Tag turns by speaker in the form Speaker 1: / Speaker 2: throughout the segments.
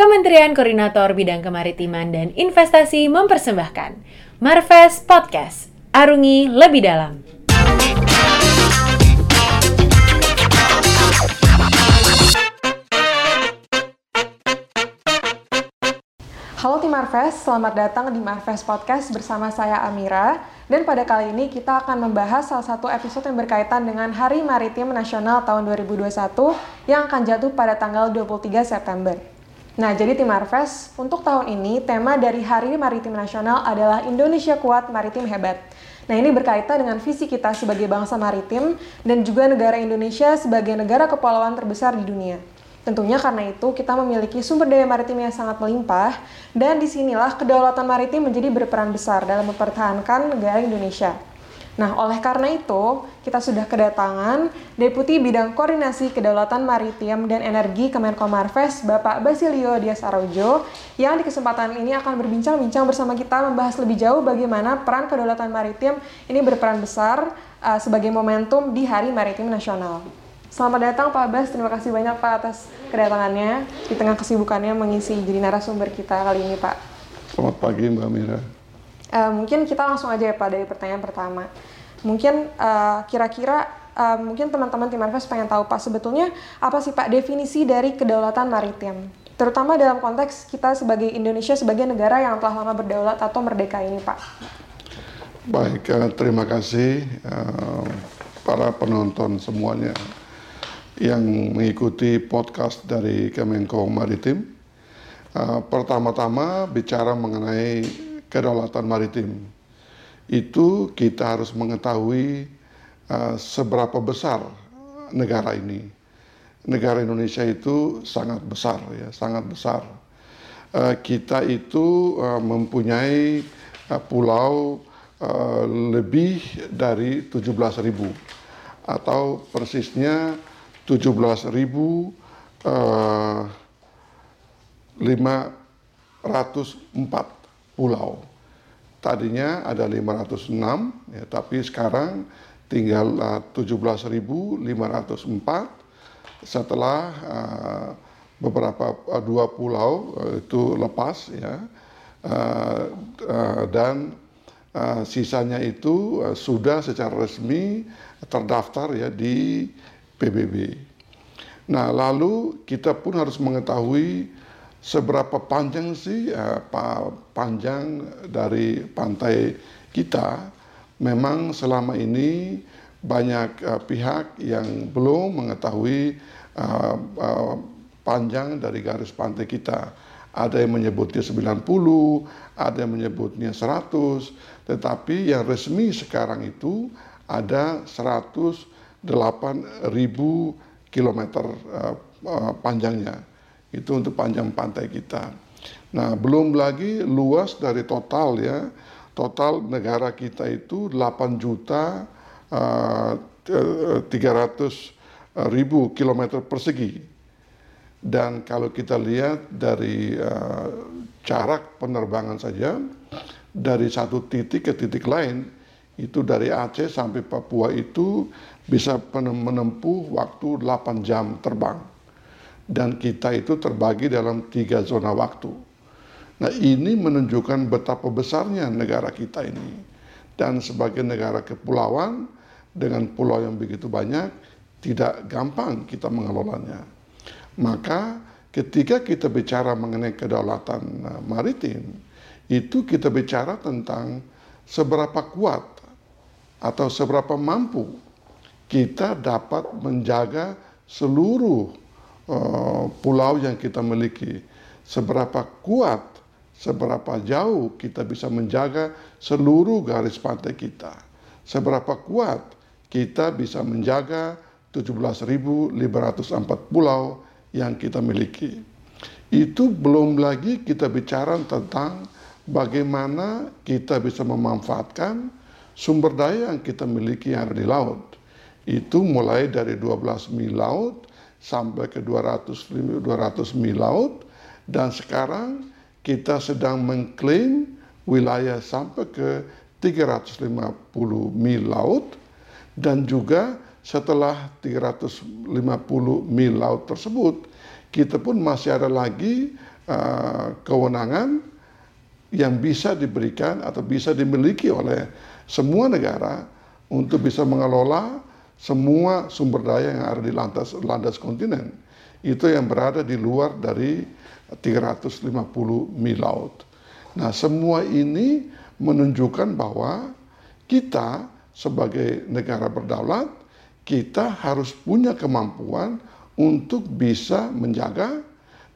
Speaker 1: Kementerian Koordinator Bidang Kemaritiman dan Investasi mempersembahkan Marves Podcast. Arungi lebih dalam.
Speaker 2: Halo tim Marves, selamat datang di Marves Podcast bersama saya Amira. Dan pada kali ini kita akan membahas salah satu episode yang berkaitan dengan Hari Maritim Nasional tahun 2021 yang akan jatuh pada tanggal 23 September. Nah, jadi tim Marves, untuk tahun ini tema dari Hari Maritim Nasional adalah Indonesia Kuat Maritim Hebat. Nah, ini berkaitan dengan visi kita sebagai bangsa maritim dan juga negara Indonesia sebagai negara kepulauan terbesar di dunia. Tentunya karena itu kita memiliki sumber daya maritim yang sangat melimpah dan di sinilah kedaulatan maritim menjadi berperan besar dalam mempertahankan negara Indonesia. Nah, oleh karena itu, kita sudah kedatangan Deputi Bidang Koordinasi Kedaulatan Maritim dan Energi Kemenko Marves, Bapak Basilio Dias Arojo, yang di kesempatan ini akan berbincang-bincang bersama kita membahas lebih jauh bagaimana peran kedaulatan maritim ini berperan besar uh, sebagai momentum di Hari Maritim Nasional. Selamat datang Pak Bas, terima kasih banyak Pak atas kedatangannya di tengah kesibukannya mengisi jadi narasumber kita kali ini Pak.
Speaker 3: Selamat pagi Mbak Mira.
Speaker 2: Uh, mungkin kita langsung aja ya Pak dari pertanyaan pertama. Mungkin uh, kira-kira uh, mungkin teman-teman tim Manifest pengen tahu Pak sebetulnya apa sih Pak definisi dari kedaulatan maritim? Terutama dalam konteks kita sebagai Indonesia sebagai negara yang telah lama berdaulat atau merdeka ini Pak.
Speaker 3: Baik, uh, terima kasih uh, para penonton semuanya yang mengikuti podcast dari Kemenko Maritim. Uh, pertama-tama bicara mengenai kedaulatan maritim. Itu kita harus mengetahui uh, seberapa besar negara ini. Negara Indonesia itu sangat besar ya, sangat besar. Uh, kita itu uh, mempunyai uh, pulau uh, lebih dari 17.000 atau persisnya 17.000 uh, 504 pulau. Tadinya ada 506, ya, tapi sekarang tinggal uh, 17.504 setelah uh, beberapa uh, dua pulau uh, itu lepas ya uh, uh, dan uh, sisanya itu uh, sudah secara resmi terdaftar ya di PBB. Nah, lalu kita pun harus mengetahui seberapa panjang sih uh, panjang dari pantai kita. Memang selama ini banyak uh, pihak yang belum mengetahui uh, uh, panjang dari garis pantai kita. Ada yang menyebutnya 90, ada yang menyebutnya 100, tetapi yang resmi sekarang itu ada 100 8.000 km uh, uh, panjangnya. Itu untuk panjang pantai kita. Nah, belum lagi luas dari total ya. Total negara kita itu 8 juta uh, 300 ribu kilometer persegi. Dan kalau kita lihat dari uh, jarak penerbangan saja, dari satu titik ke titik lain, itu dari Aceh sampai Papua itu bisa menempuh waktu 8 jam terbang. Dan kita itu terbagi dalam tiga zona waktu. Nah ini menunjukkan betapa besarnya negara kita ini. Dan sebagai negara kepulauan, dengan pulau yang begitu banyak, tidak gampang kita mengelolanya. Maka ketika kita bicara mengenai kedaulatan eh, maritim, itu kita bicara tentang seberapa kuat atau seberapa mampu kita dapat menjaga seluruh uh, pulau yang kita miliki. Seberapa kuat, seberapa jauh kita bisa menjaga seluruh garis pantai kita. Seberapa kuat kita bisa menjaga 17.504 pulau yang kita miliki. Itu belum lagi kita bicara tentang bagaimana kita bisa memanfaatkan sumber daya yang kita miliki yang ada di laut itu mulai dari 12 mil laut sampai ke 200 200 mil laut dan sekarang kita sedang mengklaim wilayah sampai ke 350 mil laut dan juga setelah 350 mil laut tersebut kita pun masih ada lagi uh, kewenangan yang bisa diberikan atau bisa dimiliki oleh semua negara untuk bisa mengelola semua sumber daya yang ada di landas landas kontinen itu yang berada di luar dari 350 mil laut. Nah, semua ini menunjukkan bahwa kita sebagai negara berdaulat kita harus punya kemampuan untuk bisa menjaga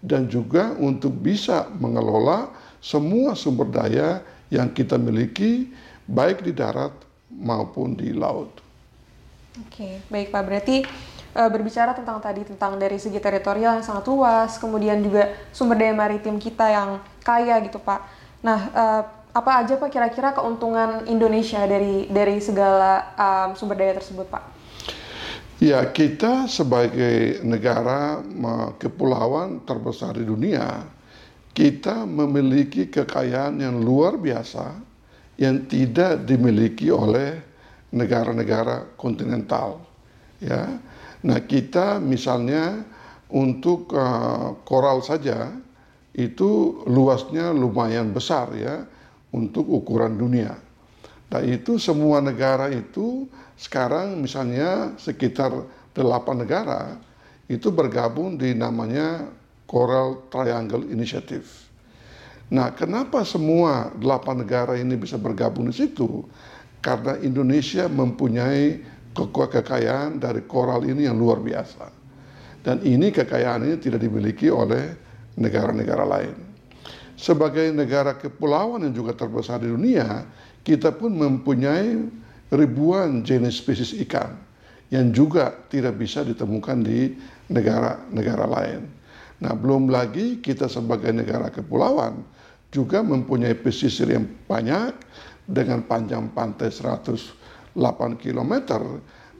Speaker 3: dan juga untuk bisa mengelola semua sumber daya yang kita miliki baik di darat maupun di laut.
Speaker 2: Oke, baik Pak. Berarti e, berbicara tentang tadi tentang dari segi teritorial yang sangat luas, kemudian juga sumber daya maritim kita yang kaya gitu Pak. Nah, e, apa aja Pak kira-kira keuntungan Indonesia dari dari segala um, sumber daya tersebut Pak?
Speaker 3: Ya, kita sebagai negara kepulauan terbesar di dunia, kita memiliki kekayaan yang luar biasa yang tidak dimiliki oleh negara-negara kontinental. Ya, nah kita misalnya untuk uh, koral saja itu luasnya lumayan besar ya untuk ukuran dunia. Nah itu semua negara itu sekarang misalnya sekitar delapan negara itu bergabung di namanya Coral Triangle Initiative. Nah, kenapa semua delapan negara ini bisa bergabung di situ? Karena Indonesia mempunyai kekayaan dari koral ini yang luar biasa. Dan ini kekayaan ini tidak dimiliki oleh negara-negara lain. Sebagai negara kepulauan yang juga terbesar di dunia, kita pun mempunyai ribuan jenis spesies ikan yang juga tidak bisa ditemukan di negara-negara lain. Nah, belum lagi kita sebagai negara kepulauan juga mempunyai pesisir yang banyak dengan panjang pantai 108 km.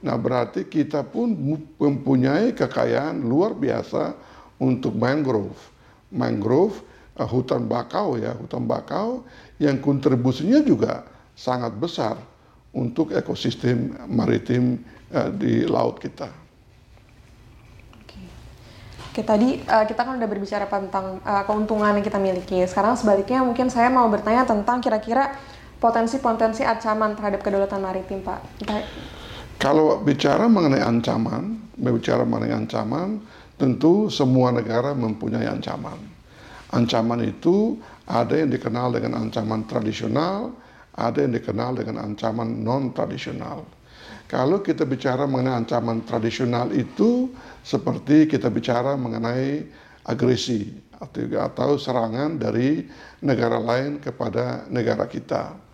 Speaker 3: Nah, berarti kita pun mempunyai kekayaan luar biasa untuk mangrove. Mangrove, uh, hutan bakau ya, hutan bakau yang kontribusinya juga sangat besar untuk ekosistem maritim uh, di laut kita.
Speaker 2: Oke, tadi uh, kita kan udah berbicara tentang uh, keuntungan yang kita miliki. Sekarang sebaliknya mungkin saya mau bertanya tentang kira-kira potensi-potensi ancaman terhadap kedaulatan maritim, Pak.
Speaker 3: Kalau bicara mengenai ancaman, berbicara mengenai ancaman, tentu semua negara mempunyai ancaman. Ancaman itu ada yang dikenal dengan ancaman tradisional, ada yang dikenal dengan ancaman non-tradisional. Kalau kita bicara mengenai ancaman tradisional itu seperti kita bicara mengenai agresi atau serangan dari negara lain kepada negara kita.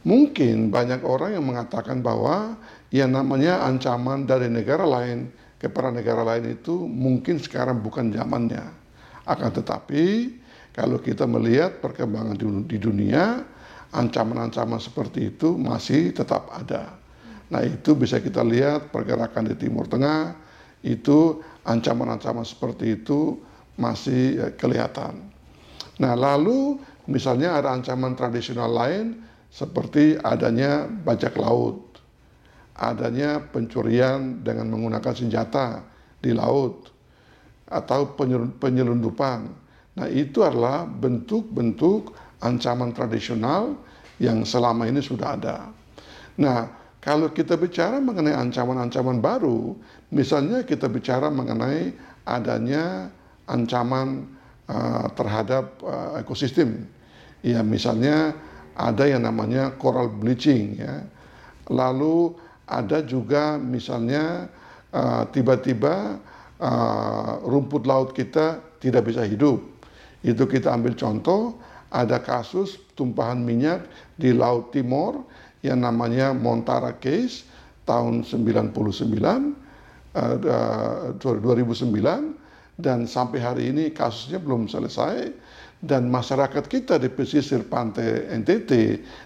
Speaker 3: Mungkin banyak orang yang mengatakan bahwa yang namanya ancaman dari negara lain kepada negara lain itu mungkin sekarang bukan zamannya. Akan tetapi kalau kita melihat perkembangan di dunia, ancaman-ancaman seperti itu masih tetap ada. Nah itu bisa kita lihat pergerakan di Timur Tengah, itu ancaman-ancaman seperti itu masih ya, kelihatan. Nah lalu misalnya ada ancaman tradisional lain seperti adanya bajak laut, adanya pencurian dengan menggunakan senjata di laut, atau penyelundupan. Nah itu adalah bentuk-bentuk ancaman tradisional yang selama ini sudah ada. Nah, kalau kita bicara mengenai ancaman-ancaman baru, misalnya kita bicara mengenai adanya ancaman uh, terhadap uh, ekosistem. Ya, misalnya ada yang namanya coral bleaching ya. Lalu ada juga misalnya uh, tiba-tiba uh, rumput laut kita tidak bisa hidup. Itu kita ambil contoh ada kasus tumpahan minyak di Laut Timor yang namanya Montara Case tahun 99 uh, 2009 dan sampai hari ini kasusnya belum selesai dan masyarakat kita di pesisir pantai NTT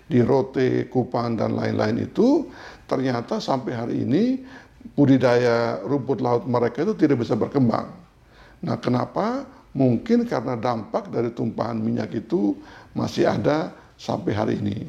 Speaker 3: di Rote, Kupang dan lain-lain itu ternyata sampai hari ini budidaya rumput laut mereka itu tidak bisa berkembang. Nah, kenapa? Mungkin karena dampak dari tumpahan minyak itu masih ada sampai hari ini.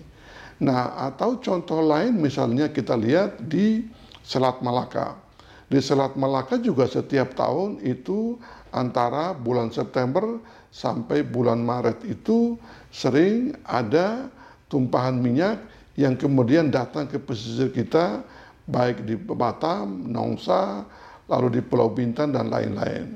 Speaker 3: Nah, atau contoh lain misalnya kita lihat di Selat Malaka. Di Selat Malaka juga setiap tahun itu antara bulan September sampai bulan Maret itu sering ada tumpahan minyak yang kemudian datang ke pesisir kita baik di Batam, Nongsa, lalu di Pulau Bintan dan lain-lain.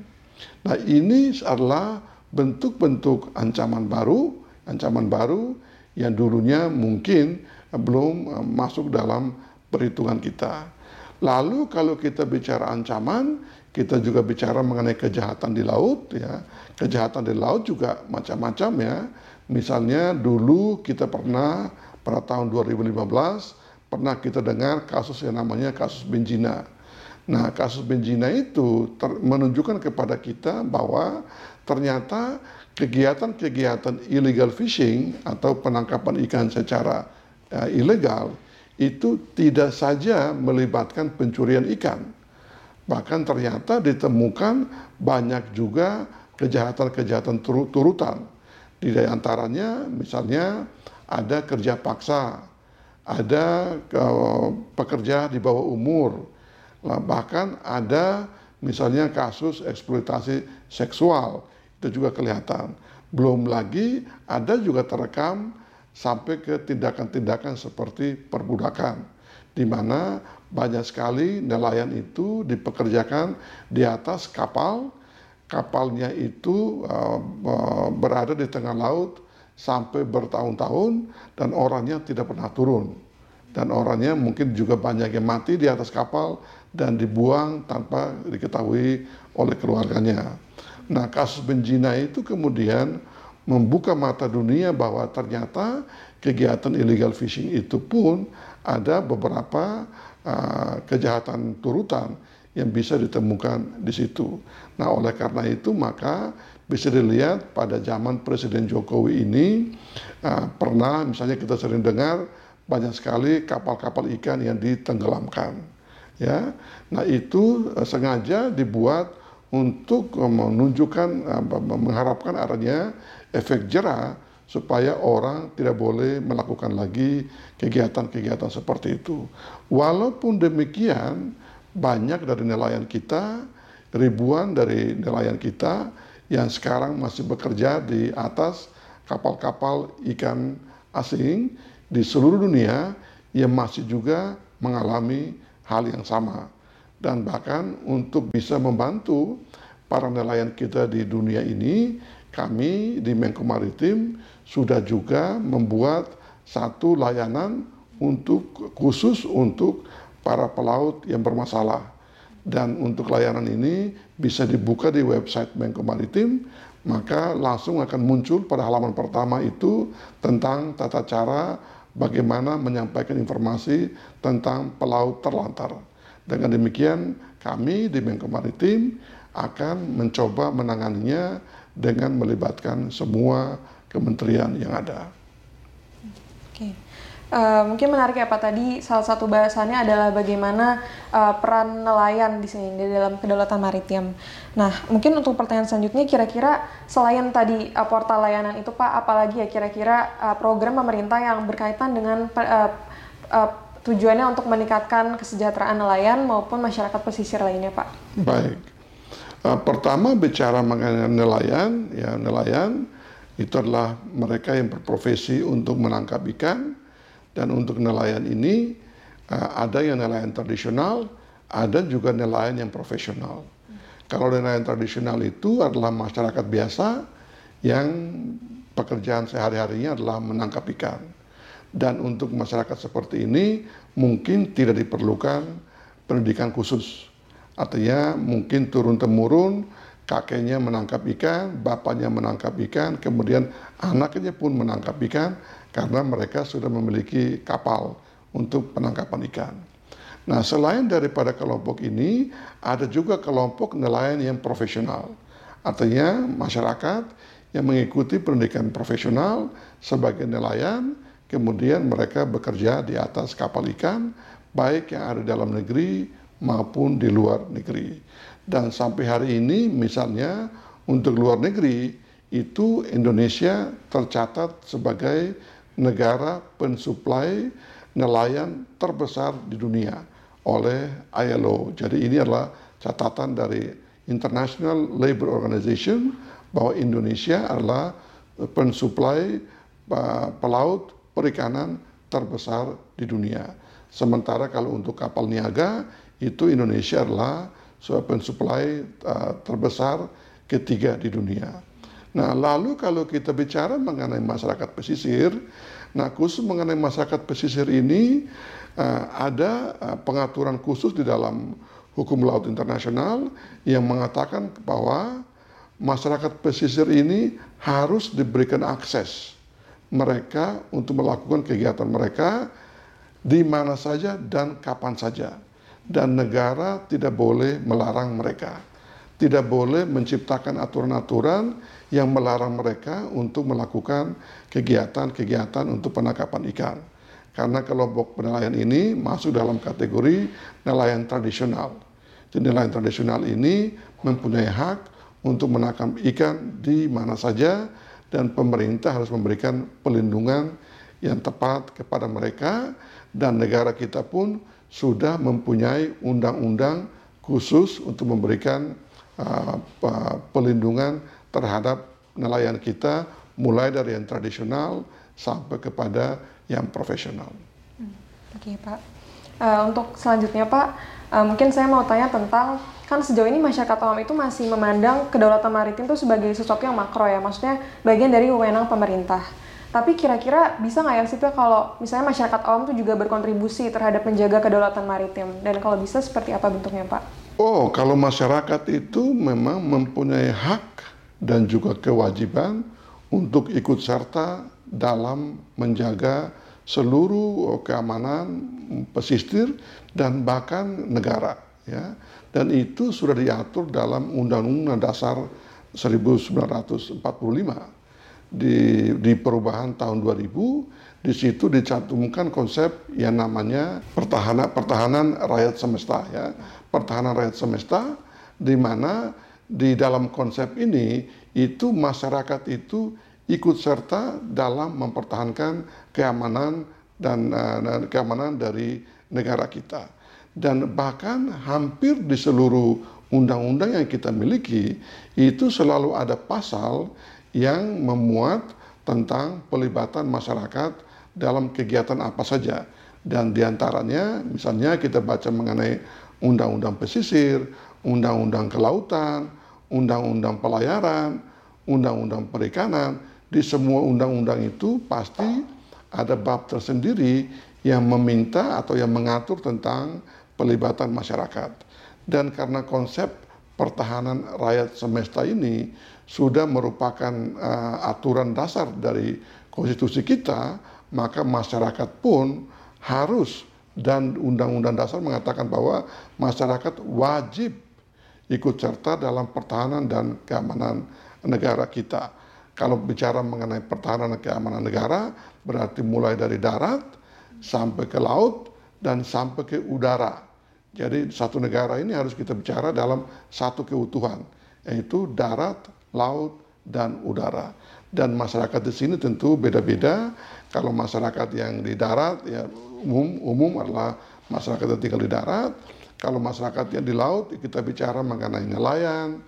Speaker 3: Nah, ini adalah bentuk-bentuk ancaman baru, ancaman baru yang dulunya mungkin belum eh, masuk dalam perhitungan kita. Lalu kalau kita bicara ancaman, kita juga bicara mengenai kejahatan di laut ya. Kejahatan di laut juga macam-macam ya. Misalnya dulu kita pernah pada tahun 2015 pernah kita dengar kasus yang namanya kasus Benjina. Nah, kasus Benjina itu menunjukkan kepada kita bahwa ternyata kegiatan-kegiatan illegal fishing atau penangkapan ikan secara uh, ilegal itu tidak saja melibatkan pencurian ikan, Bahkan ternyata ditemukan banyak juga kejahatan-kejahatan turutan. Di antaranya misalnya ada kerja paksa, ada pekerja di bawah umur, bahkan ada misalnya kasus eksploitasi seksual, itu juga kelihatan. Belum lagi ada juga terekam sampai ke tindakan-tindakan seperti perbudakan, di mana banyak sekali nelayan itu dipekerjakan di atas kapal. Kapalnya itu uh, uh, berada di tengah laut sampai bertahun-tahun dan orangnya tidak pernah turun. Dan orangnya mungkin juga banyak yang mati di atas kapal dan dibuang tanpa diketahui oleh keluarganya. Nah kasus Benjina itu kemudian membuka mata dunia bahwa ternyata kegiatan illegal fishing itu pun ada beberapa uh, kejahatan turutan yang bisa ditemukan di situ. Nah, oleh karena itu maka bisa dilihat pada zaman Presiden Jokowi ini uh, pernah misalnya kita sering dengar banyak sekali kapal-kapal ikan yang ditenggelamkan. Ya, nah itu uh, sengaja dibuat untuk menunjukkan, mengharapkan adanya efek jerah supaya orang tidak boleh melakukan lagi kegiatan-kegiatan seperti itu. Walaupun demikian, banyak dari nelayan kita, ribuan dari nelayan kita yang sekarang masih bekerja di atas kapal-kapal ikan asing di seluruh dunia yang masih juga mengalami hal yang sama. Dan bahkan untuk bisa membantu para nelayan kita di dunia ini, kami di Menko Maritim sudah juga membuat satu layanan untuk khusus untuk para pelaut yang bermasalah. Dan untuk layanan ini bisa dibuka di website Menko Maritim, maka langsung akan muncul pada halaman pertama itu tentang tata cara bagaimana menyampaikan informasi tentang pelaut terlantar. Dengan demikian kami di Menko Maritim akan mencoba menanganinya dengan melibatkan semua kementerian yang ada.
Speaker 2: Oke. Uh, mungkin menarik ya Pak tadi salah satu bahasannya adalah bagaimana uh, peran nelayan di sini di dalam kedaulatan maritim. Nah, mungkin untuk pertanyaan selanjutnya kira-kira selain tadi uh, portal layanan itu Pak, apalagi ya kira-kira uh, program pemerintah yang berkaitan dengan uh, uh, tujuannya untuk meningkatkan kesejahteraan nelayan maupun masyarakat pesisir lainnya Pak?
Speaker 3: Baik. Uh, pertama bicara mengenai nelayan, ya nelayan itu adalah mereka yang berprofesi untuk menangkap ikan dan untuk nelayan ini uh, ada yang nelayan tradisional, ada juga nelayan yang profesional. Kalau nelayan tradisional itu adalah masyarakat biasa yang pekerjaan sehari-harinya adalah menangkap ikan. Dan untuk masyarakat seperti ini mungkin tidak diperlukan pendidikan khusus. Artinya mungkin turun-temurun kakeknya menangkap ikan, bapaknya menangkap ikan, kemudian anaknya pun menangkap ikan karena mereka sudah memiliki kapal untuk penangkapan ikan. Nah, selain daripada kelompok ini, ada juga kelompok nelayan yang profesional. Artinya masyarakat yang mengikuti pendidikan profesional sebagai nelayan, kemudian mereka bekerja di atas kapal ikan, baik yang ada dalam negeri maupun di luar negeri. Dan sampai hari ini misalnya untuk luar negeri itu Indonesia tercatat sebagai negara pensuplai nelayan terbesar di dunia oleh ILO. Jadi ini adalah catatan dari International Labour Organization bahwa Indonesia adalah pensuplai pelaut perikanan terbesar di dunia. Sementara kalau untuk kapal niaga itu Indonesia adalah pensuplai uh, terbesar ketiga di dunia. Nah, lalu kalau kita bicara mengenai masyarakat pesisir, nah khusus mengenai masyarakat pesisir ini uh, ada uh, pengaturan khusus di dalam hukum laut internasional yang mengatakan bahwa masyarakat pesisir ini harus diberikan akses mereka untuk melakukan kegiatan mereka di mana saja dan kapan saja. Dan negara tidak boleh melarang mereka. Tidak boleh menciptakan aturan-aturan yang melarang mereka untuk melakukan kegiatan-kegiatan untuk penangkapan ikan. Karena kelompok penelayan ini masuk dalam kategori nelayan tradisional. Jadi nelayan tradisional ini mempunyai hak untuk menangkap ikan di mana saja dan pemerintah harus memberikan pelindungan yang tepat kepada mereka dan negara kita pun sudah mempunyai undang-undang khusus untuk memberikan uh, pelindungan terhadap nelayan kita mulai dari yang tradisional sampai kepada yang profesional.
Speaker 2: Hmm, Oke okay, Pak. Uh, untuk selanjutnya Pak, uh, mungkin saya mau tanya tentang kan sejauh ini masyarakat awam itu masih memandang kedaulatan maritim itu sebagai sesuatu yang makro ya, maksudnya bagian dari wewenang pemerintah. Tapi kira-kira bisa nggak ya sih Pak kalau misalnya masyarakat awam itu juga berkontribusi terhadap menjaga kedaulatan maritim? Dan kalau bisa seperti apa bentuknya Pak?
Speaker 3: Oh, kalau masyarakat itu memang mempunyai hak dan juga kewajiban untuk ikut serta dalam menjaga seluruh keamanan pesistir dan bahkan negara ya. Dan itu sudah diatur dalam Undang-Undang Dasar 1945 di, di perubahan tahun 2000 di situ dicantumkan konsep yang namanya pertahanan pertahanan rakyat semesta ya. Pertahanan rakyat semesta di mana di dalam konsep ini itu masyarakat itu ikut serta dalam mempertahankan keamanan dan uh, keamanan dari negara kita. Dan bahkan hampir di seluruh undang-undang yang kita miliki itu selalu ada pasal yang memuat tentang pelibatan masyarakat dalam kegiatan apa saja dan di antaranya misalnya kita baca mengenai undang-undang pesisir, undang-undang kelautan, undang-undang pelayaran, undang-undang perikanan di semua undang-undang itu pasti ada bab tersendiri yang meminta atau yang mengatur tentang pelibatan masyarakat. Dan karena konsep pertahanan rakyat semesta ini sudah merupakan uh, aturan dasar dari konstitusi kita, maka masyarakat pun harus dan undang-undang dasar mengatakan bahwa masyarakat wajib ikut serta dalam pertahanan dan keamanan negara kita. Kalau bicara mengenai pertahanan dan keamanan negara, berarti mulai dari darat sampai ke laut dan sampai ke udara. Jadi satu negara ini harus kita bicara dalam satu keutuhan, yaitu darat, laut, dan udara. Dan masyarakat di sini tentu beda-beda. Kalau masyarakat yang di darat, ya umum, umum adalah masyarakat yang tinggal di darat. Kalau masyarakat yang di laut, kita bicara mengenai nelayan.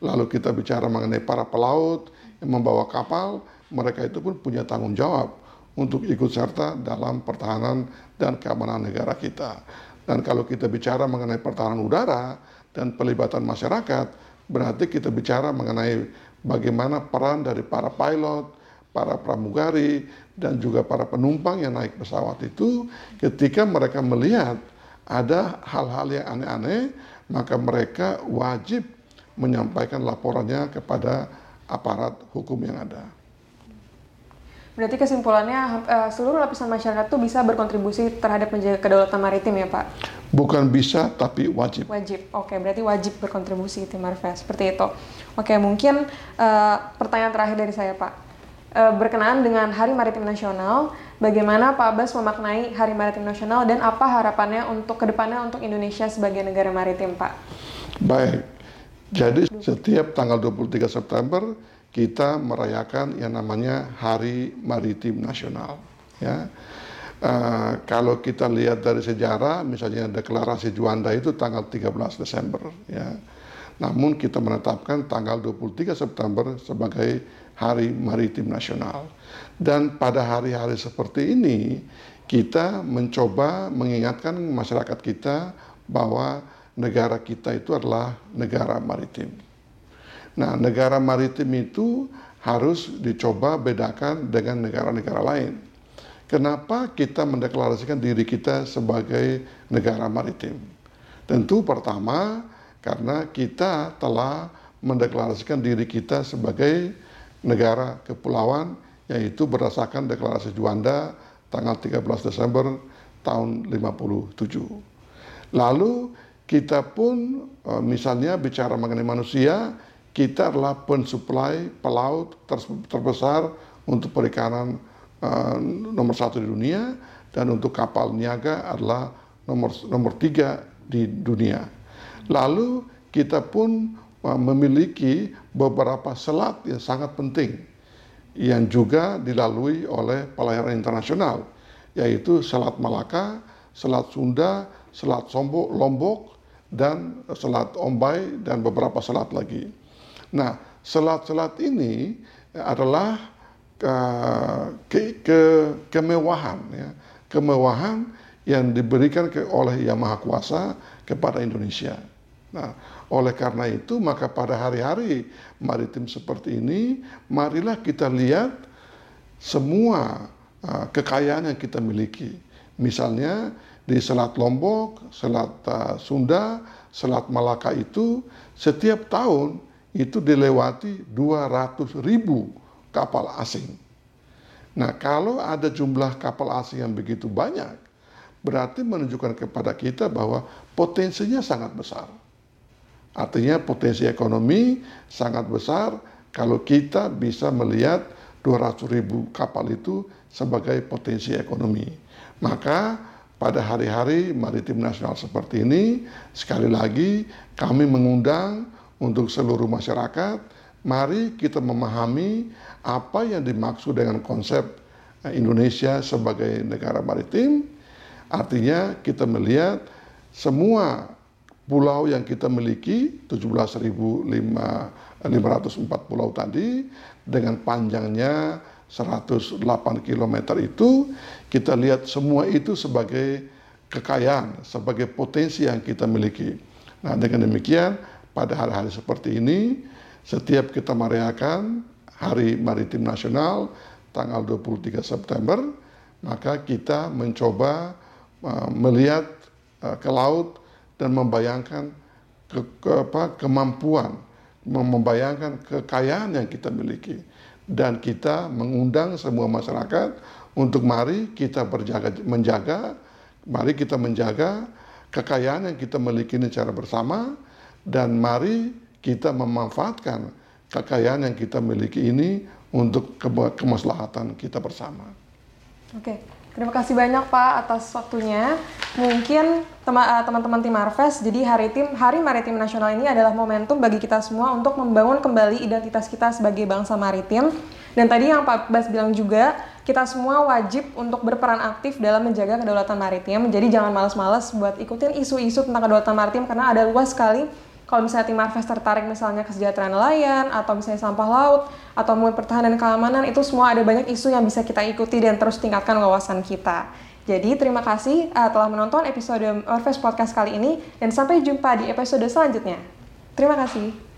Speaker 3: Lalu kita bicara mengenai para pelaut yang membawa kapal. Mereka itu pun punya tanggung jawab untuk ikut serta dalam pertahanan dan keamanan negara kita. Dan kalau kita bicara mengenai pertahanan udara dan pelibatan masyarakat, berarti kita bicara mengenai bagaimana peran dari para pilot, para pramugari, dan juga para penumpang yang naik pesawat itu ketika mereka melihat ada hal-hal yang aneh-aneh, maka mereka wajib menyampaikan laporannya kepada aparat hukum yang ada.
Speaker 2: Berarti kesimpulannya uh, seluruh lapisan masyarakat itu bisa berkontribusi terhadap menjaga kedaulatan maritim ya Pak?
Speaker 3: Bukan bisa, tapi wajib.
Speaker 2: Wajib, oke. Berarti wajib berkontribusi tim Marves, seperti itu. Oke, mungkin uh, pertanyaan terakhir dari saya Pak. Uh, berkenaan dengan Hari Maritim Nasional, bagaimana Pak Bas memaknai Hari Maritim Nasional dan apa harapannya untuk ke depannya untuk Indonesia sebagai negara maritim Pak?
Speaker 3: Baik, jadi setiap tanggal 23 September kita merayakan yang namanya Hari Maritim Nasional. Ya. Uh, kalau kita lihat dari sejarah, misalnya deklarasi Juanda itu tanggal 13 Desember. Ya. namun kita menetapkan tanggal 23 September sebagai Hari Maritim Nasional. Dan pada hari-hari seperti ini, kita mencoba mengingatkan masyarakat kita bahwa negara kita itu adalah negara maritim. Nah, negara maritim itu harus dicoba bedakan dengan negara-negara lain. Kenapa kita mendeklarasikan diri kita sebagai negara maritim? Tentu pertama karena kita telah mendeklarasikan diri kita sebagai negara kepulauan yaitu berdasarkan deklarasi Juanda tanggal 13 Desember tahun 57. Lalu kita pun eh, misalnya bicara mengenai manusia, kita adalah pensuplai pelaut terbesar untuk perikanan uh, nomor satu di dunia dan untuk kapal niaga adalah nomor nomor tiga di dunia. Lalu kita pun uh, memiliki beberapa selat yang sangat penting yang juga dilalui oleh pelayaran internasional yaitu Selat Malaka, Selat Sunda, Selat Sombok, Lombok, dan Selat Ombay dan beberapa selat lagi. Nah, selat-selat ini adalah uh, ke, ke, kemewahan, ya, kemewahan yang diberikan ke, oleh Yang Maha Kuasa kepada Indonesia. Nah, oleh karena itu maka pada hari-hari maritim seperti ini, marilah kita lihat semua uh, kekayaan yang kita miliki. Misalnya di Selat Lombok, Selat uh, Sunda, Selat Malaka itu setiap tahun itu dilewati 200 ribu kapal asing. Nah kalau ada jumlah kapal asing yang begitu banyak, berarti menunjukkan kepada kita bahwa potensinya sangat besar. Artinya potensi ekonomi sangat besar kalau kita bisa melihat 200 ribu kapal itu sebagai potensi ekonomi. Maka pada hari-hari maritim nasional seperti ini, sekali lagi kami mengundang untuk seluruh masyarakat, mari kita memahami apa yang dimaksud dengan konsep eh, Indonesia sebagai negara maritim. Artinya kita melihat semua pulau yang kita miliki 17.504 pulau tadi dengan panjangnya 108 km itu kita lihat semua itu sebagai kekayaan, sebagai potensi yang kita miliki. Nah, dengan demikian pada hari-hari seperti ini, setiap kita merayakan Hari Maritim Nasional tanggal 23 September, maka kita mencoba uh, melihat uh, ke laut dan membayangkan ke, ke, apa, kemampuan, membayangkan kekayaan yang kita miliki. Dan kita mengundang semua masyarakat untuk mari kita berjaga, menjaga, mari kita menjaga kekayaan yang kita miliki secara bersama, dan mari kita memanfaatkan kekayaan yang kita miliki ini untuk kemaslahatan kita bersama.
Speaker 2: Oke, terima kasih banyak Pak atas waktunya. Mungkin eh, teman-teman tim Marves, jadi Hari Tim Hari Maritim Nasional ini adalah momentum bagi kita semua untuk membangun kembali identitas kita sebagai bangsa maritim. Dan tadi yang Pak Bas bilang juga, kita semua wajib untuk berperan aktif dalam menjaga kedaulatan maritim. Jadi jangan males-males buat ikutin isu-isu tentang kedaulatan maritim karena ada luas sekali kalau misalnya tim Marves tertarik misalnya kesejahteraan nelayan atau misalnya sampah laut atau mungkin pertahanan keamanan itu semua ada banyak isu yang bisa kita ikuti dan terus tingkatkan wawasan kita. Jadi terima kasih uh, telah menonton episode Marves Podcast kali ini dan sampai jumpa di episode selanjutnya. Terima kasih.